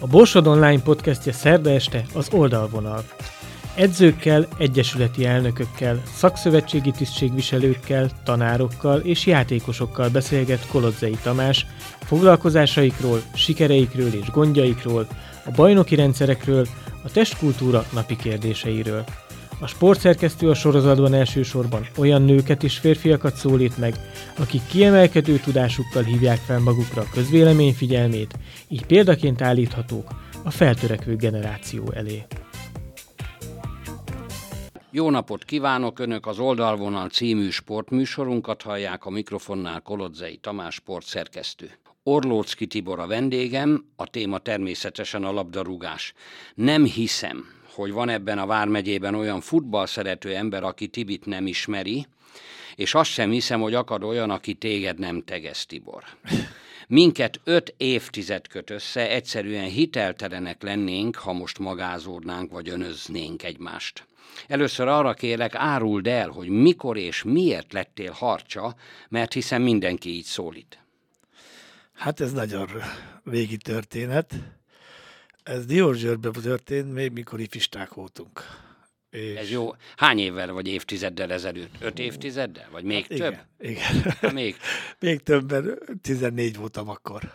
A Borsod Online podcastje szerda este az oldalvonal. Edzőkkel, egyesületi elnökökkel, szakszövetségi tisztségviselőkkel, tanárokkal és játékosokkal beszélget Kolodzei Tamás foglalkozásaikról, sikereikről és gondjaikról, a bajnoki rendszerekről, a testkultúra napi kérdéseiről. A sportszerkesztő a sorozatban elsősorban olyan nőket és férfiakat szólít meg, akik kiemelkedő tudásukkal hívják fel magukra a közvélemény figyelmét, így példaként állíthatók a feltörekvő generáció elé. Jó napot kívánok! Önök az Oldalvonal című sportműsorunkat hallják a mikrofonnál Kolodzei Tamás sportszerkesztő. Orlócki Tibor a vendégem, a téma természetesen a labdarúgás. Nem hiszem, hogy van ebben a Vármegyében olyan futball szerető ember, aki Tibit nem ismeri, és azt sem hiszem, hogy akad olyan, aki téged nem tegez, Tibor. Minket öt évtized köt össze, egyszerűen hiteltelenek lennénk, ha most magázódnánk vagy önöznénk egymást. Először arra kérlek, áruld el, hogy mikor és miért lettél harcsa, mert hiszen mindenki így szólít. Hát ez nagyon régi történet. Ez Diózsőrben történt, még mikor ifisták voltunk. És... Ez jó. Hány évvel vagy évtizeddel ezelőtt? Öt évtizeddel? Vagy még hát több? Igen. igen. még? még többen. 14 voltam akkor.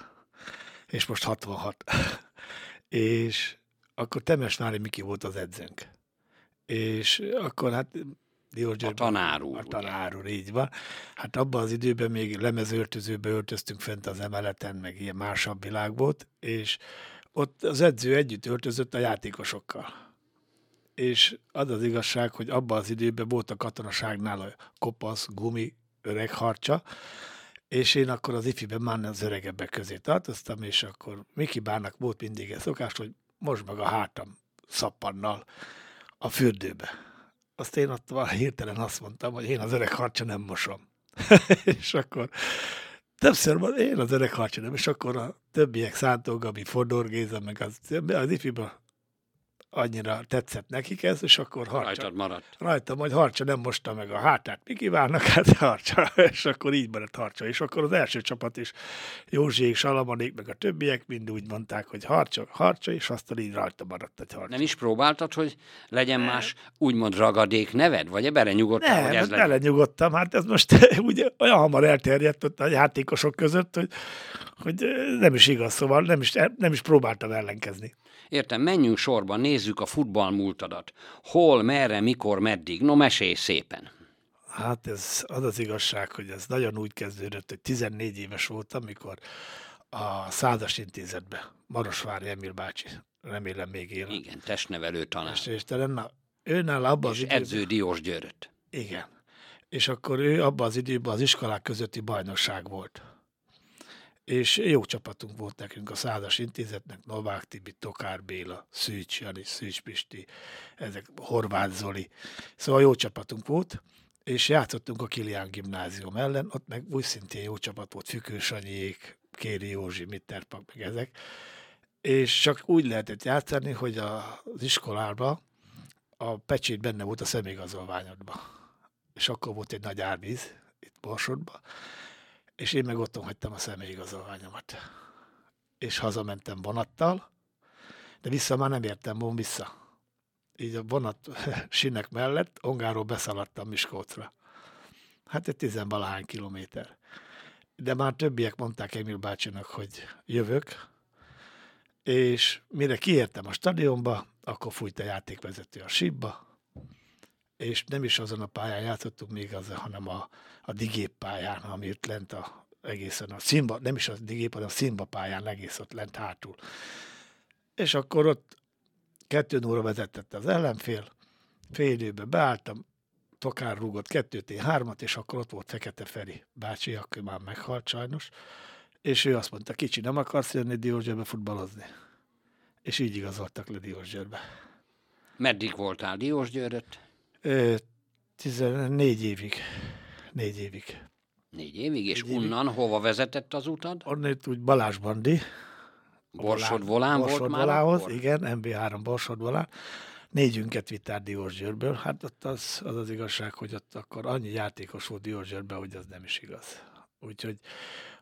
És most 66. és akkor Temesvári Miki volt az edzőnk. És akkor hát Diózsőrben, a tanár úr. A tanár úr, így van. Hát abban az időben még lemezöltözőbe öltöztünk fent az emeleten, meg ilyen másabb világ volt, és ott az edző együtt öltözött a játékosokkal. És az az igazság, hogy abban az időben volt a katonaságnál a kopasz, gumi, öreg harcsa, és én akkor az ifiben már az öregebbek közé tartoztam, és akkor Miki Bának volt mindig egy szokás, hogy most meg a hátam szappannal a fürdőbe. Azt én ott hirtelen azt mondtam, hogy én az öreg harcsa nem mosom. és akkor többször van, én az öreg nem, és akkor a többiek Szántó Gabi, Fodor Géza, meg az, az ifiba annyira tetszett nekik ez, és akkor harcsa. Rajtad maradt. Rajtam, hogy harcsa nem mosta meg a hátát. Mi kívánnak? Hát harcsa. És akkor így maradt harcsa. És akkor az első csapat is, Józsiék, Salamanék, meg a többiek mind úgy mondták, hogy harcsa, harcsa, és aztán így rajta maradt egy harcsa. Nem is próbáltad, hogy legyen nem. más úgymond ragadék neved? Vagy bele nyugodtam, nem, hogy ez legyen? nyugodtam. Hát ez most ugye olyan hamar elterjedt ott a játékosok között, hogy, hogy nem is igaz, szóval nem is, nem is próbáltam ellenkezni. Értem, menjünk sorban, nézzük a futball múltadat. Hol, merre, mikor, meddig? No, mesélj szépen. Hát ez az az igazság, hogy ez nagyon úgy kezdődött, hogy 14 éves voltam, amikor a Szádas Intézetbe, Marosvári Emil bácsi, remélem még él. Igen, testnevelő tanár. És na, őnál abban az időben... edző Diós Györöt. Igen. És akkor ő abban az időben az iskolák közötti bajnokság volt és jó csapatunk volt nekünk a Százas Intézetnek, Novák Tibi, Tokár Béla, Szűcs Jani, Szűcs Pisti, ezek Horváth Zoli. Szóval jó csapatunk volt, és játszottunk a Kilián gimnázium ellen, ott meg úgy szintén jó csapat volt, Fükős Anyék, Kéri Józsi, Mitterpak, meg ezek. És csak úgy lehetett játszani, hogy az iskolában a pecsét benne volt a személyigazolványodban. És akkor volt egy nagy árvíz itt Borsodban, és én meg otthon hagytam a személyigazolványomat. És hazamentem vonattal, de vissza már nem értem volna vissza. Így a vonat sinek mellett Ongáról beszaladtam Miskolcra. Hát egy tizenvalahány kilométer. De már többiek mondták Emil bácsinak, hogy jövök, és mire kiértem a stadionba, akkor fújt a játékvezető a sípba, és nem is azon a pályán játszottunk még az, hanem a, a digép pályán, ami itt lent a, egészen a színba, nem is a digép, hanem a színba pályán egész ott lent hátul. És akkor ott kettő óra vezetett az ellenfél, fél időben beálltam, Tokár rúgott kettőt, én hármat, és akkor ott volt Fekete Feri bácsi, aki már meghalt sajnos, és ő azt mondta, kicsi, nem akarsz jönni Diózsőbe futballozni? És így igazoltak le Diózsőbe. Meddig voltál Diósgyőrött? 14 évig. Négy évig. Négy évig, és Négy onnan évig. hova vezetett az utad? Onnét úgy Balázs Bandi. Borsod Volán Borsod volt már akkor? Igen, MB3 Borsod Volán. Négyünket vitt át Diósgyőrből. Hát ott az, az az igazság, hogy ott akkor annyi játékos volt Diósgyőrben, hogy az nem is igaz. Úgyhogy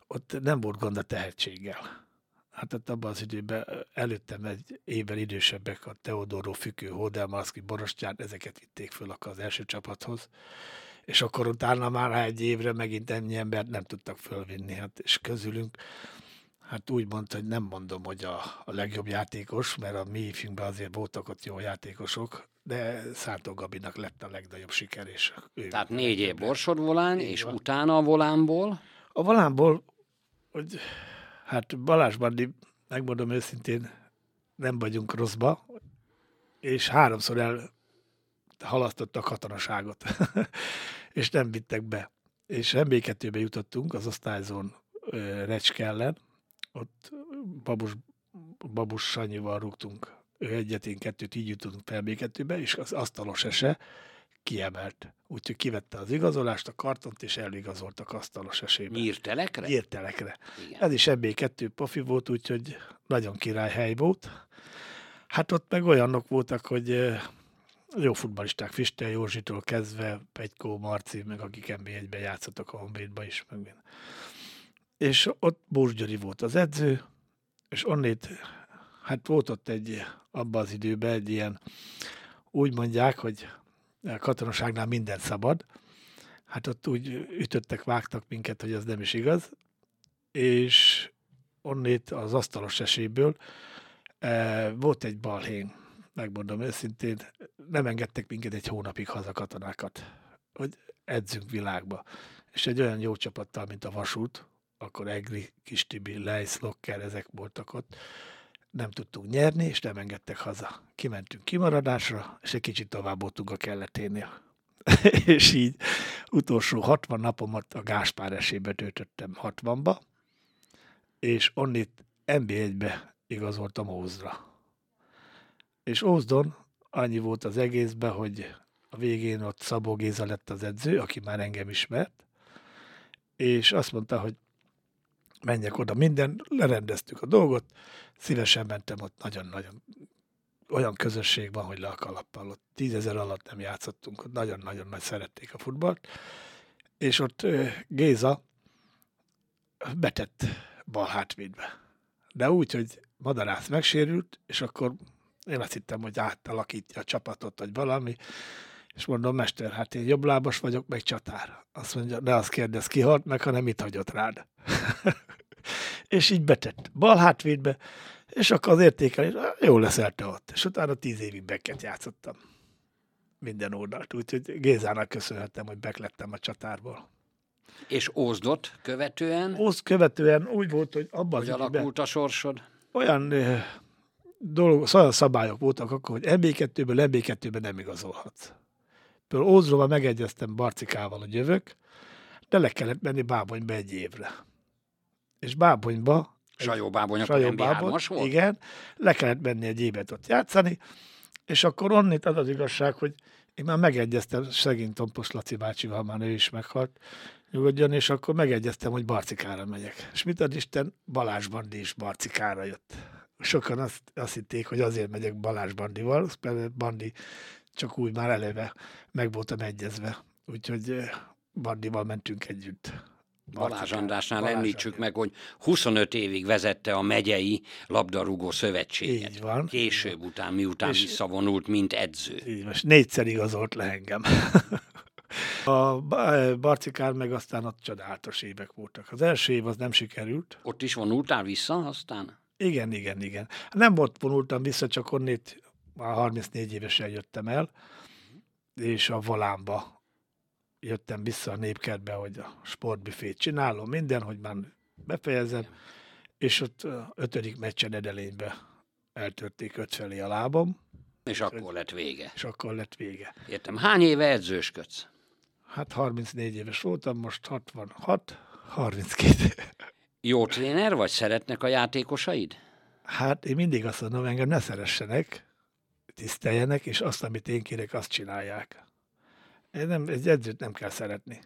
ott nem volt gond a tehetséggel. Hát ott abban az időben előttem egy évvel idősebbek, a Teodoro Fükő, Hodelmarszki, Borostyán, ezeket vitték föl akkor az első csapathoz. És akkor utána már egy évre megint ennyi embert nem tudtak fölvinni. Hát, és közülünk, hát úgy mondta, hogy nem mondom, hogy a, a legjobb játékos, mert a mi ifjunkban azért voltak ott jó játékosok, de Szántó Gabinak lett a legnagyobb siker. És ő Tehát négy év Borsod és van. utána a volánból? A volánból, hogy Hát Balázs Bandi, megmondom őszintén, nem vagyunk rosszba, és háromszor el halasztotta a katonaságot, és nem vittek be. És MB2-be jutottunk az osztályzón Recske ellen, ott Babus, Babus Sanyival rúgtunk ő egyet, én kettőt, így jutottunk fel MB2-be, és az asztalos ese kiemelt. Úgyhogy kivette az igazolást, a kartont, és eligazolt a kasztalos esélybe. Nyírtelekre? Nyírtelekre. Igen. Ez is ebbé kettő pofi volt, úgyhogy nagyon király hely volt. Hát ott meg olyanok voltak, hogy jó futbalisták, Fistel Józsitól kezdve, Pegykó, Marci, meg akik NB1-ben játszottak a Honvédba is. Meg És ott Bós Gyuri volt az edző, és onnét, hát volt ott egy, abban az időben egy ilyen, úgy mondják, hogy katonaságnál minden szabad. Hát ott úgy ütöttek, vágtak minket, hogy ez nem is igaz. És onnét az asztalos eséből e, volt egy balhén, megmondom őszintén, nem engedtek minket egy hónapig haza katonákat, hogy edzünk világba. És egy olyan jó csapattal, mint a Vasút, akkor Egri, Kis Tibi, Leisz, Locker, ezek voltak ott, nem tudtunk nyerni, és nem engedtek haza. Kimentünk kimaradásra, és egy kicsit tovább voltunk a kelleténél. és így utolsó 60 napomat a Gáspár esébe töltöttem 60-ba, és onnit NB1-be igazoltam Ózdra. És Ózdon annyi volt az egészben, hogy a végén ott Szabó Géza lett az edző, aki már engem ismert, és azt mondta, hogy menjek oda, minden, lerendeztük a dolgot, szívesen mentem ott, nagyon-nagyon olyan közösség van, hogy le a kalappal, ott tízezer alatt nem játszottunk, ott nagyon-nagyon nagy szerették a futballt, és ott Géza betett bal hátvédbe. De úgy, hogy Madarász megsérült, és akkor én azt hittem, hogy átalakítja a csapatot, vagy valami, és mondom, mester, hát én jobblábas vagyok, meg csatár. Azt mondja, ne azt kérdez, ki halt meg, hanem mit hagyott rád. és így betett bal hátvédbe, és akkor az értékelés, jó leszel te ott. És utána tíz évig beket játszottam. Minden oldalt. Úgyhogy Gézának köszönhetem, hogy beklettem a csatárból. És Ózdot követően? Ózd követően úgy volt, hogy abban hogy az alakult a sorsod? Olyan dolog, olyan szabályok voltak akkor, hogy MB2-ből MB2-ben nem igazolhatsz. Például Ózdról megegyeztem Barcikával, hogy jövök, de le kellett menni Bábonyba egy évre és Bábonyba Sajó Bábony, Sajó Bábony, volt? Igen, le kellett menni egy évet ott játszani, és akkor onnit az az igazság, hogy én már megegyeztem szegény Tompos Laci bácsival, már ő is meghalt, nyugodjon, és akkor megegyeztem, hogy Barcikára megyek. És mit ad Isten, Balázs Bandi is Barcikára jött. Sokan azt, azt hitték, hogy azért megyek Balázs Bandival, mert Bandi csak úgy már eleve meg voltam egyezve. Úgyhogy Bandival mentünk együtt. Balázs Andrásnál Balázs említsük meg, hogy 25 évig vezette a megyei labdarúgó szövetséget. Így van. Később után, miután és visszavonult, mint edző. Így most négyszer igazolt le engem. a Barcikár meg aztán ott csodálatos évek voltak. Az első év az nem sikerült. Ott is vonultál vissza aztán? Igen, igen, igen. Nem volt vonultam vissza, csak onnét már 34 évesen jöttem el, és a Volánba jöttem vissza a népkertbe, hogy a sportbüfét csinálom, minden, hogy már befejezem, és ott ötödik meccsen Edelénybe eltörték ötfelé a lábam. És akkor lett vége. És akkor lett vége. Értem. Hány éve edzősködsz? Hát 34 éves voltam, most 66, 32. Jó tréner vagy? Szeretnek a játékosaid? Hát én mindig azt mondom, engem ne szeressenek, tiszteljenek, és azt, amit én kérek, azt csinálják. Én nem, egy edzőt nem kell szeretni.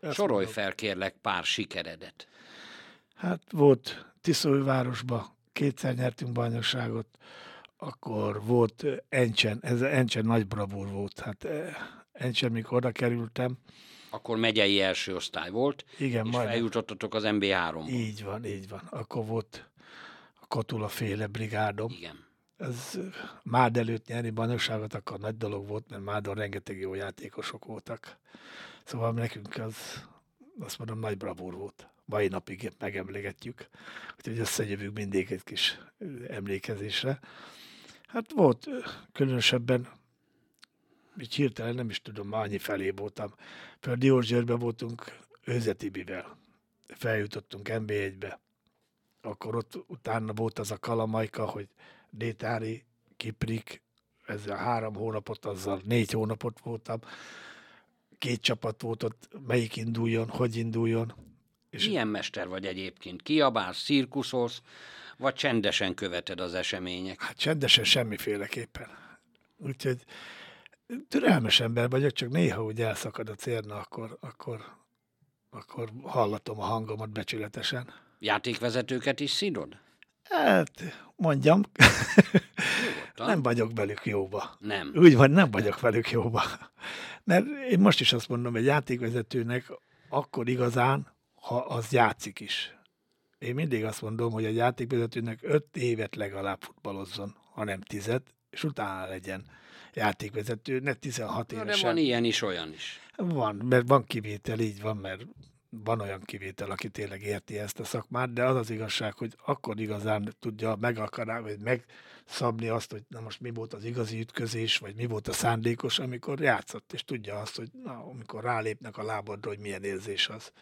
Azt Sorolj mondom. fel kérlek pár sikeredet. Hát volt Tiszóvárosba, kétszer nyertünk bajnokságot, akkor volt Encsen, ez Encsen nagy bravúr volt. Hát Encsen, mikor oda kerültem, akkor megyei első osztály volt, Igen, és majd feljutottatok az MB3-ba. Így van, így van. Akkor volt a Kotula féle brigádom. Igen. Ez Mád előtt nyerni bajnokságot, akkor nagy dolog volt, mert Mádon rengeteg jó játékosok voltak. Szóval nekünk az, azt mondom, nagy bravúr volt. Mai napig megemlégetjük, úgyhogy összejövünk mindig egy kis emlékezésre. Hát volt különösebben, így hirtelen nem is tudom, már annyi felé voltam. Például Diózsőrben voltunk Őzetibivel. Feljutottunk NB1-be. Akkor ott utána volt az a kalamajka, hogy Détári, Kiprik, ezzel három hónapot, azzal négy hónapot voltam. Két csapat volt ott, melyik induljon, hogy induljon. És Milyen mester vagy egyébként? Kiabálsz, szirkuszolsz, vagy csendesen követed az események? Hát csendesen semmiféleképpen. Úgyhogy türelmes ember vagyok, csak néha úgy elszakad a cérna, akkor, akkor, akkor hallatom a hangomat becsületesen. Játékvezetőket is színod? Hát, mondjam, nem vagyok velük jóba. Nem. Úgy van, nem vagyok velük jóba. Mert én most is azt mondom, egy játékvezetőnek akkor igazán, ha az játszik is. Én mindig azt mondom, hogy egy játékvezetőnek öt évet legalább futballozzon, hanem tizet, és utána legyen játékvezető, ne 16 évesen. de van ilyen is, olyan is. Van, mert van kivétel, így van, mert van olyan kivétel, aki tényleg érti ezt a szakmát, de az az igazság, hogy akkor igazán tudja megakarálni, vagy megszabni azt, hogy na most mi volt az igazi ütközés, vagy mi volt a szándékos, amikor játszott, és tudja azt, hogy na, amikor rálépnek a lábadra, hogy milyen érzés az.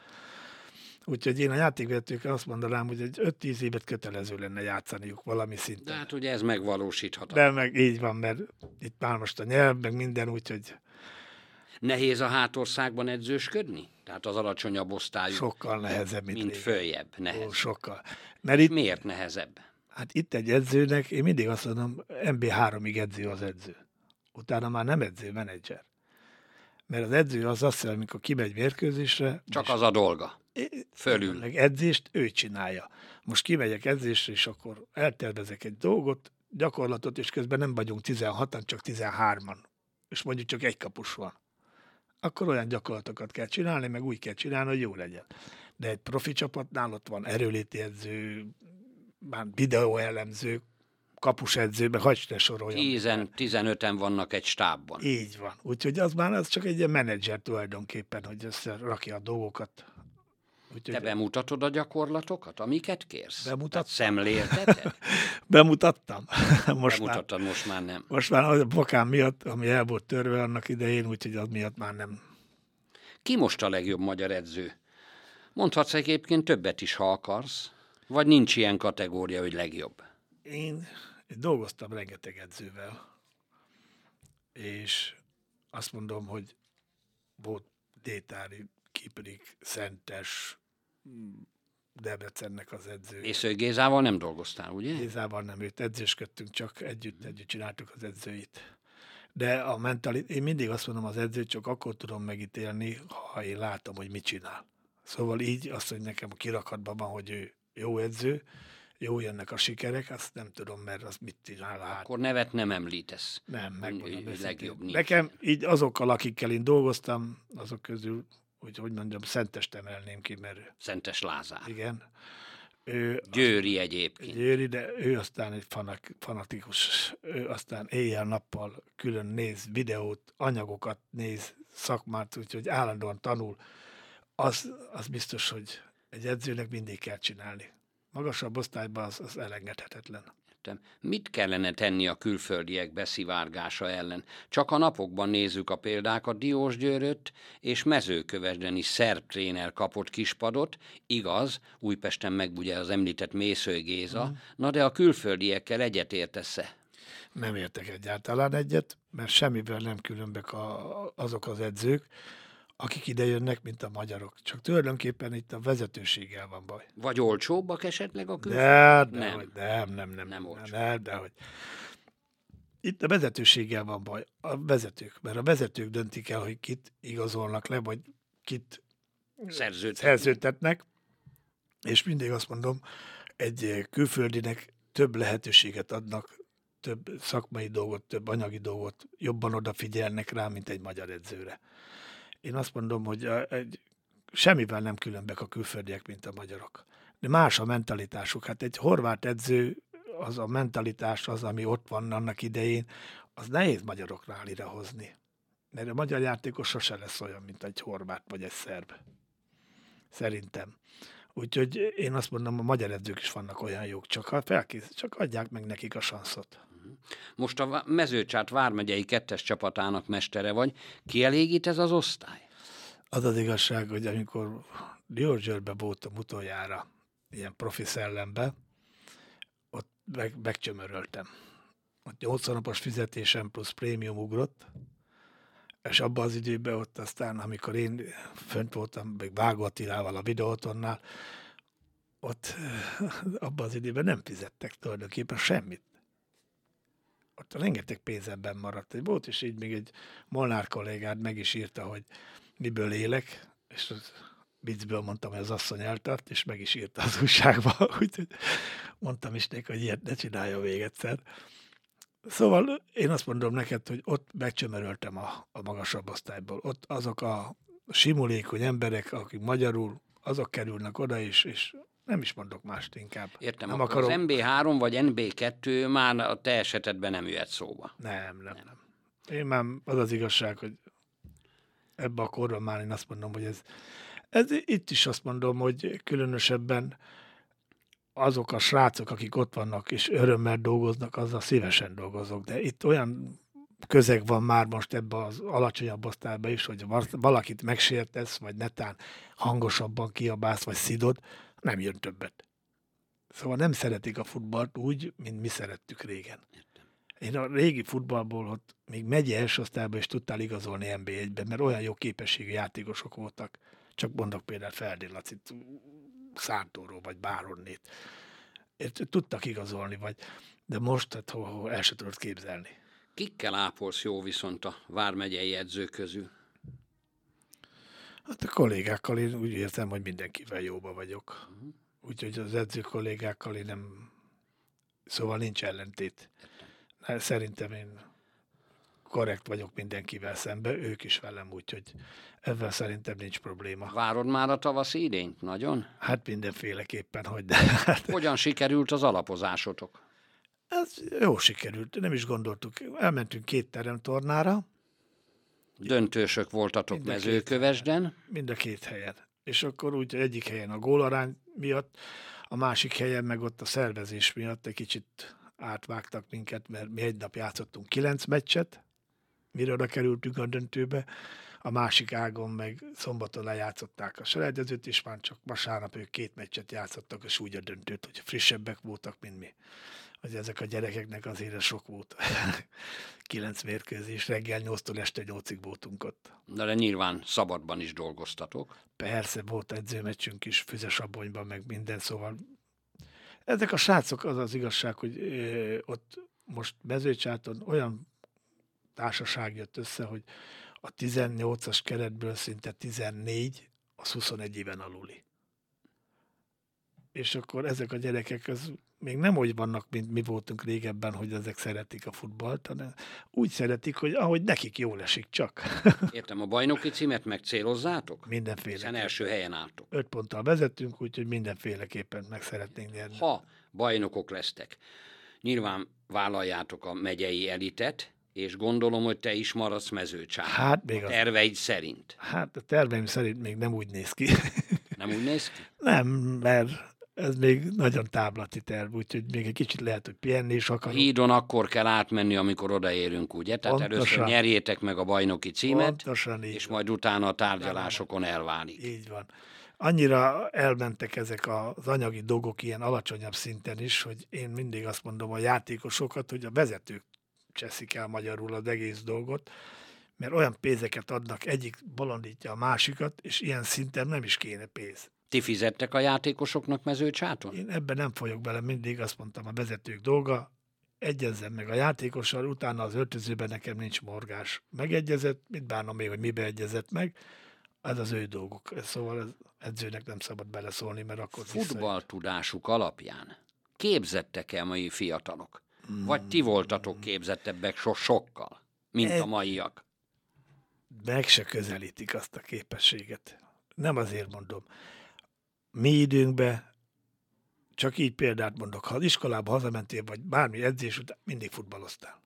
Úgyhogy én a játékvezetőkre azt mondanám, hogy egy 5-10 évet kötelező lenne játszaniuk valami szinten. De hát ugye ez megvalósítható. De meg így van, mert itt már most a nyelv, meg minden, úgyhogy... Nehéz a hátországban edzősködni? Tehát az alacsonyabb osztályú. Sokkal nehezebb, mint, mint följebb. Nehezebb. Ó, sokkal. Mert itt, Miért nehezebb? Hát itt egy edzőnek, én mindig azt mondom, MB3-ig edző az edző. Utána már nem edző, menedzser. Mert az edző az azt jelenti, amikor kimegy mérkőzésre. Csak az a dolga. Fölül. Meg edzést ő csinálja. Most kimegyek edzésre, és akkor eltervezek egy dolgot, gyakorlatot, és közben nem vagyunk 16-an, csak 13-an. És mondjuk csak egy kapus van. Akkor olyan gyakorlatokat kell csinálni, meg úgy kell csinálni, hogy jó legyen. De egy profi csapatnál ott van erőléti edző, már videóelemző, kapusedzőbe, hagyd ne soroljam. 10-15-en vannak egy stábban. Így van. Úgyhogy az már az csak egy ilyen menedzser tulajdonképpen, hogy összerakja a dolgokat. Úgyhogy... Te bemutatod a gyakorlatokat, amiket kérsz? Bemutattam. Szemlélteted? Bemutattam. most Bemutattad, már, most már nem. Most már a bokám miatt, ami el volt törve annak idején, úgyhogy az miatt már nem. Ki most a legjobb magyar edző? Mondhatsz egyébként többet is, ha akarsz. Vagy nincs ilyen kategória, hogy legjobb? Én dolgoztam rengeteg edzővel, és azt mondom, hogy volt Détári, Kiprik, Szentes, Debrecennek az edző. És ő Gézával nem dolgoztál, ugye? Gézával nem, őt edzősködtünk, csak együtt, együtt csináltuk az edzőit. De a mentalit, én mindig azt mondom, az edzőt csak akkor tudom megítélni, ha én látom, hogy mit csinál. Szóval így azt, hogy nekem a kirakatban van, hogy ő jó edző, jó jönnek a sikerek, azt nem tudom, mert az mit csinál a hát. Akkor nevet nem említesz. Nem, megmondom. Legjobb nincs. Nekem így azokkal, akikkel én dolgoztam, azok közül, hogy hogy mondjam, Szentest emelném ki, mert... Szentes Lázár. Igen. Ő Győri egyébként. Győri, de ő aztán egy fanak, fanatikus, ő aztán éjjel-nappal külön néz videót, anyagokat néz, szakmát, úgyhogy állandóan tanul. Az, az biztos, hogy egy edzőnek mindig kell csinálni magasabb osztályban az, az elengedhetetlen. Mit kellene tenni a külföldiek beszivárgása ellen? Csak a napokban nézzük a példákat, Diós Győröt és mezőkövesdeni szerb tréner kapott kispadot, igaz, Újpesten meg ugye az említett Mésző Géza, mm. na de a külföldiekkel egyetértesz-e? Nem értek egyáltalán egyet, mert semmivel nem különbek a, azok az edzők, akik ide jönnek, mint a magyarok. Csak tulajdonképpen itt a vezetőséggel van baj. Vagy olcsóbbak esetleg a külföld? De, de, nem. Hogy, nem, nem, nem. Nem, olcsó. nem de, hogy. Itt a vezetőséggel van baj. A vezetők, mert a vezetők döntik el, hogy kit igazolnak le, vagy kit szerződtetnek. szerződtetnek. És mindig azt mondom, egy külföldinek több lehetőséget adnak, több szakmai dolgot, több anyagi dolgot, jobban odafigyelnek rá, mint egy magyar edzőre én azt mondom, hogy egy, semmivel nem különbek a külföldiek, mint a magyarok. de más a mentalitásuk. Hát egy horvát edző, az a mentalitás, az, ami ott van annak idején, az nehéz magyaroknál idehozni. Mert a magyar játékos sose lesz olyan, mint egy horvát vagy egy szerb. Szerintem. Úgyhogy én azt mondom, a magyar edzők is vannak olyan jók, csak ha felkész, csak adják meg nekik a sanszot. Most a mezőcsát vármegyei kettes csapatának mestere vagy. Kielégít ez az osztály? Az az igazság, hogy amikor Diózsőrbe voltam utoljára, ilyen profi szellembe, ott meg, megcsömöröltem. Ott 80 napos fizetésem plusz prémium ugrott, és abban az időben ott aztán, amikor én fönt voltam, még Vágó Attilával a videótonnál, ott abban az időben nem fizettek tulajdonképpen semmit. Ott rengeteg pénzemben maradt. Egy volt, és így még egy Molnár kollégád meg is írta, hogy miből élek, és az viccből mondtam, hogy az asszony eltart, és meg is írta az újságba, úgyhogy mondtam is neki, hogy ilyet ne csinálja még egyszer. Szóval én azt mondom neked, hogy ott megcsömeröltem a, a magasabb osztályból. Ott azok a simulékony emberek, akik magyarul, azok kerülnek oda, és, és nem is mondok mást inkább. Értem, nem akarom... az MB3 vagy NB2 már a te esetedben nem jöhet szóba. Nem, nem, nem. Én már az az igazság, hogy ebbe a korban már én azt mondom, hogy ez, ez itt is azt mondom, hogy különösebben azok a srácok, akik ott vannak és örömmel dolgoznak, azzal szívesen dolgozok. De itt olyan közeg van már most ebbe az alacsonyabb osztályba is, hogy valakit megsértesz, vagy netán hangosabban kiabálsz, vagy szidod, nem jön többet. Szóval nem szeretik a futballt úgy, mint mi szerettük régen. Én a régi futballból ott még megye első osztályban is tudtál igazolni NB1-ben, mert olyan jó képességű játékosok voltak. Csak mondok például Ferdi Lacit, Szántóról, vagy Báronnét. Tudtak igazolni, vagy, de most hát, ho, ho, el se tudod képzelni. Kikkel ápolsz jó viszont a Vármegyei edzők közül? Hát a kollégákkal én úgy értem, hogy mindenkivel jóba vagyok. Uh-huh. Úgyhogy az edző kollégákkal én nem... Szóval nincs ellentét. Szerintem én korrekt vagyok mindenkivel szembe, ők is velem, úgyhogy ebben szerintem nincs probléma. Várod már a tavaszi idényt nagyon? Hát mindenféleképpen, hogy de. Hát... Hogyan sikerült az alapozásotok? Ez jó sikerült, nem is gondoltuk. Elmentünk két teremtornára. Döntősök voltatok mind mezőkövesden. Mind a két helyen. És akkor úgy egyik helyen a gólarány miatt, a másik helyen meg ott a szervezés miatt egy kicsit átvágtak minket, mert mi egy nap játszottunk kilenc meccset, mire oda kerültünk a döntőbe, a másik ágon meg szombaton lejátszották a selejtezőt, és már csak vasárnap ők két meccset játszottak, és úgy a döntőt, hogy frissebbek voltak, mint mi. Hogy ezek a gyerekeknek azért sok volt. Kilenc mérkőzés, reggel 8-tól este 8-ig voltunk ott. De, de nyilván szabadban is dolgoztatok. Persze, volt edzőmeccsünk is, Füzesabonyban, meg minden, szóval ezek a srácok, az az igazság, hogy ö, ott most mezőcsáton olyan társaság jött össze, hogy a 18-as keretből szinte 14, az 21 éven aluli. És akkor ezek a gyerekek az még nem úgy vannak, mint mi voltunk régebben, hogy ezek szeretik a futballt, hanem úgy szeretik, hogy ahogy nekik jól esik csak. Értem, a bajnoki címet megcélozzátok? Mindenféle. Hiszen első helyen álltok. Öt ponttal vezetünk, úgyhogy mindenféleképpen meg szeretnénk nyerni. Ha bajnokok lesztek, nyilván vállaljátok a megyei elitet, és gondolom, hogy te is maradsz mezőcsán. Hát még a terveid az... szerint. Hát a terveim szerint még nem úgy néz ki. Nem úgy néz ki? Nem, mert ez még nagyon táblati terv, úgyhogy még egy kicsit lehet, hogy pihenni is akarok. Hídon akkor kell átmenni, amikor odaérünk, ugye? Tehát Pontosan. először nyerjétek meg a bajnoki címet, Pontosan és van. majd utána a tárgyalásokon elválik. Így van. Annyira elmentek ezek az anyagi dolgok ilyen alacsonyabb szinten is, hogy én mindig azt mondom a játékosokat, hogy a vezetők cseszik el magyarul az egész dolgot, mert olyan pénzeket adnak, egyik bolondítja a másikat, és ilyen szinten nem is kéne pénz. Ti fizettek a játékosoknak mezőcsáton? Én ebben nem folyok bele, mindig azt mondtam, a vezetők dolga, egyezzen meg a játékossal, utána az öltözőben nekem nincs morgás. Megegyezett, mit bánom még, hogy mibe egyezett meg, ez az ő dolguk. Szóval az edzőnek nem szabad beleszólni, mert akkor Futballtudásuk alapján képzettek el mai fiatalok? Vagy ti voltatok képzettebbek so sokkal, mint a maiak? Meg se közelítik azt a képességet. Nem azért mondom. Mi időnkben csak így példát mondok, ha az iskolába hazamentél, vagy bármi edzés után, mindig futballoztál.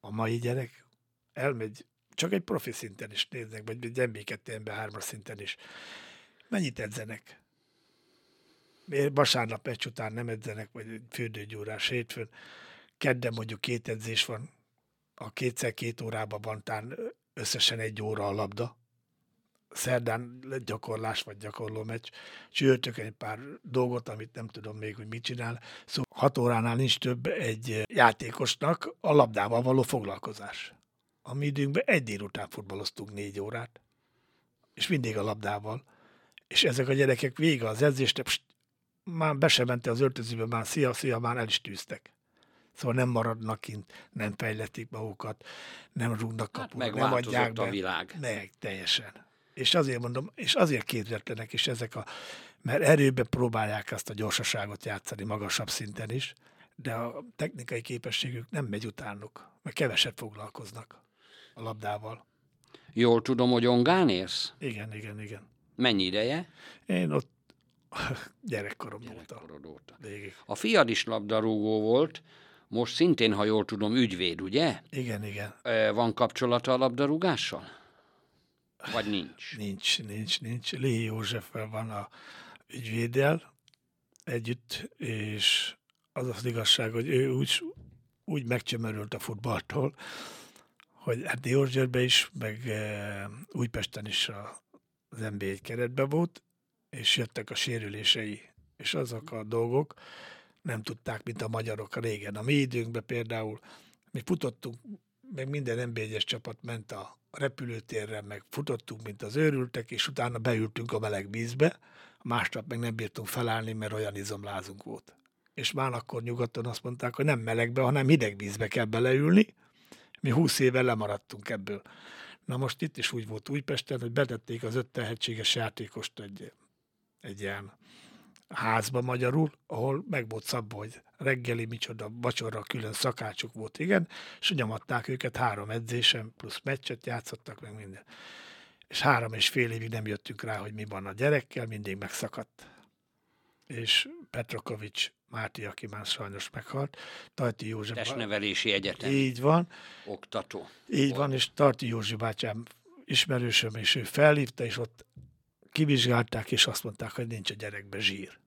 A mai gyerek elmegy, csak egy profi szinten is néznek, vagy egy MB2 MB3 szinten is. Mennyit edzenek? Miért vasárnap meccs után nem edzenek, vagy fürdőgyúrás hétfőn? Kedden mondjuk két edzés van, a kétszer két órában van tán összesen egy óra a labda, szerdán gyakorlás vagy gyakorló meccs, csütörtökön egy pár dolgot, amit nem tudom még, hogy mit csinál. Szóval hat óránál nincs több egy játékosnak a labdával való foglalkozás. A mi időnkben egy délután futballoztunk négy órát, és mindig a labdával. És ezek a gyerekek vége az edzést, pst, már be sem mente az öltözőbe, már szia, szia, már el is tűztek. Szóval nem maradnak kint, nem fejletik magukat, nem rúgnak kapura, hát nem adják be. a világ. Meg, teljesen. És azért mondom, és azért képzetlenek is ezek a, mert erőben próbálják ezt a gyorsaságot játszani magasabb szinten is, de a technikai képességük nem megy utánuk, mert keveset foglalkoznak a labdával. Jól tudom, hogy Ongán érsz? Igen, igen, igen. Mennyi ideje? Én ott gyerekkorom Gyerekkorod óta. Végig. A fiad is labdarúgó volt, most szintén, ha jól tudom, ügyvéd, ugye? Igen, igen. Van kapcsolata a labdarúgással? Vagy nincs? Nincs, nincs, nincs. Léhi Józseffel van a ügyvéddel együtt, és az az igazság, hogy ő úgy, úgy megcsömerült a futballtól, hogy hát Diósgyőrben is, meg Újpesten is az NB1 keretben volt, és jöttek a sérülései, és azok a dolgok nem tudták, mint a magyarok régen. A mi időnkben például mi futottunk, meg minden nb csapat ment a repülőtérre, meg futottunk, mint az őrültek, és utána beültünk a meleg vízbe, másnap meg nem bírtunk felállni, mert olyan izomlázunk volt. És már akkor nyugodtan azt mondták, hogy nem melegbe, hanem hideg vízbe kell beleülni. Mi húsz éve lemaradtunk ebből. Na most itt is úgy volt Újpesten, hogy betették az öt tehetséges játékost egy egy ilyen házba magyarul, ahol meg volt szabva, hogy reggeli, micsoda, vacsora, külön szakácsuk volt, igen, és nyomatták őket három edzésen, plusz meccset játszottak, meg minden. És három és fél évig nem jöttünk rá, hogy mi van a gyerekkel, mindig megszakadt. És Petrokovics Máté, aki már sajnos meghalt, Tajti József. Testnevelési egyetem. Így van. Oktató. Így van, és Tarti Józsi bátyám ismerősöm, és ő felhívta, és ott kivizsgálták, és azt mondták, hogy nincs a gyerekbe zsír.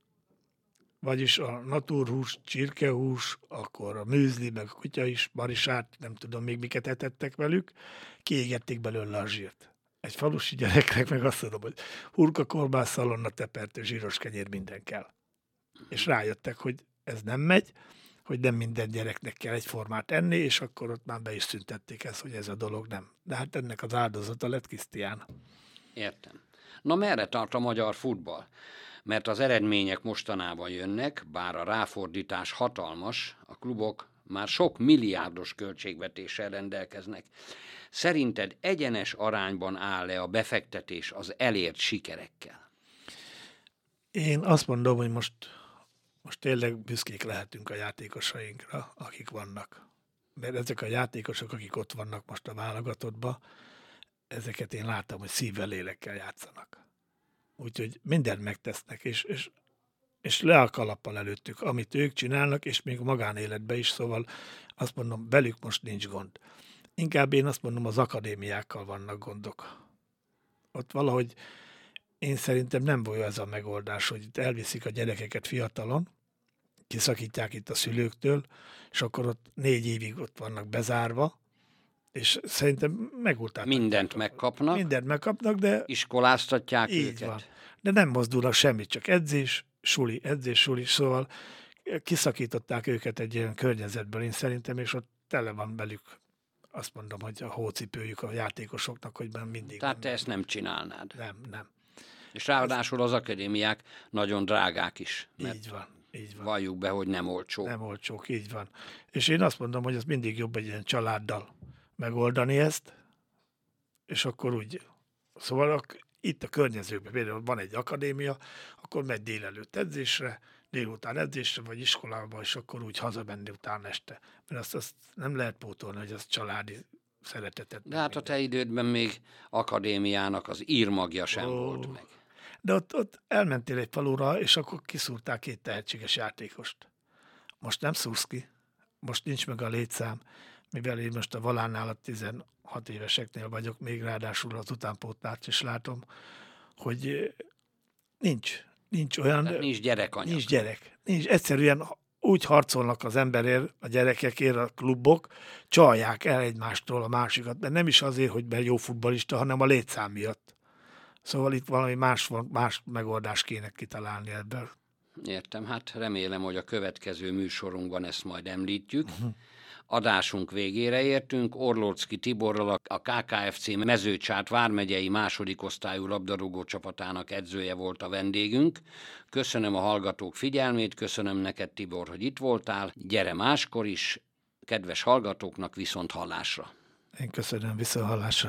Vagyis a naturhús, csirkehús, akkor a műzli, meg a kutya is, marisát, nem tudom még miket etettek velük, kiégették belőle a zsírt. Egy falusi gyereknek meg azt mondom, hogy hurka, korbász, szalonna, tepertő, zsíros kenyér, minden kell. És rájöttek, hogy ez nem megy, hogy nem minden gyereknek kell egyformát enni, és akkor ott már be is szüntették ezt, hogy ez a dolog nem. De hát ennek az áldozata lett Krisztián. Értem. Na merre tart a magyar futball? Mert az eredmények mostanában jönnek, bár a ráfordítás hatalmas, a klubok már sok milliárdos költségvetéssel rendelkeznek. Szerinted egyenes arányban áll-e a befektetés az elért sikerekkel? Én azt mondom, hogy most, most tényleg büszkék lehetünk a játékosainkra, akik vannak. Mert ezek a játékosok, akik ott vannak most a válogatottban, ezeket én láttam, hogy szívvel, lélekkel játszanak. Úgyhogy mindent megtesznek, és, és, és le a kalappal előttük, amit ők csinálnak, és még a magánéletben is, szóval azt mondom, velük most nincs gond. Inkább én azt mondom, az akadémiákkal vannak gondok. Ott valahogy én szerintem nem volt ez a megoldás, hogy itt elviszik a gyerekeket fiatalon, kiszakítják itt a szülőktől, és akkor ott négy évig ott vannak bezárva, és szerintem megulták. Mindent megkapnak. Mindent megkapnak, de... Iskoláztatják így őket. Van. De nem mozdulnak semmit, csak edzés, suli, edzés, suli, szóval kiszakították őket egy ilyen környezetből, én szerintem, és ott tele van velük azt mondom, hogy a hócipőjük a játékosoknak, hogy már mindig. Tehát te ezt nem csinálnád. Nem, nem. És ráadásul az akadémiák nagyon drágák is. Így van, így van. Valljuk be, hogy nem olcsó. Nem olcsók, így van. És én azt mondom, hogy ez mindig jobb egy ilyen családdal megoldani ezt, és akkor úgy, szóval itt a környezőkben például van egy akadémia, akkor megy délelőtt edzésre, délután edzésre, vagy iskolába, és akkor úgy hazamenni utána este. Mert azt, azt nem lehet pótolni, hogy az családi szeretetet. De hát a te idődben még akadémiának az írmagja sem Ó, volt meg. De ott, ott elmentél egy falura, és akkor kiszúrták két tehetséges játékost. Most nem szúrsz ki, most nincs meg a létszám, mivel én most a Valánál a 16 éveseknél vagyok, még ráadásul az utánpótlárt is látom, hogy nincs, nincs olyan... Tehát nincs gyerekanyag. Nincs gyerek. Nincs, egyszerűen úgy harcolnak az emberért, a gyerekekért, a klubok, csalják el egymástól a másikat, de nem is azért, hogy be jó futbalista, hanem a létszám miatt. Szóval itt valami más, más megoldást kéne kitalálni ebből. Értem, hát remélem, hogy a következő műsorunkban ezt majd említjük. Uh-huh. Adásunk végére értünk. Orlócki Tiborral a KKFC Mezőcsát vármegyei második osztályú labdarúgó csapatának edzője volt a vendégünk. Köszönöm a hallgatók figyelmét, köszönöm neked Tibor, hogy itt voltál. Gyere máskor is, kedves hallgatóknak viszont hallásra. Én köszönöm, viszont hallásra.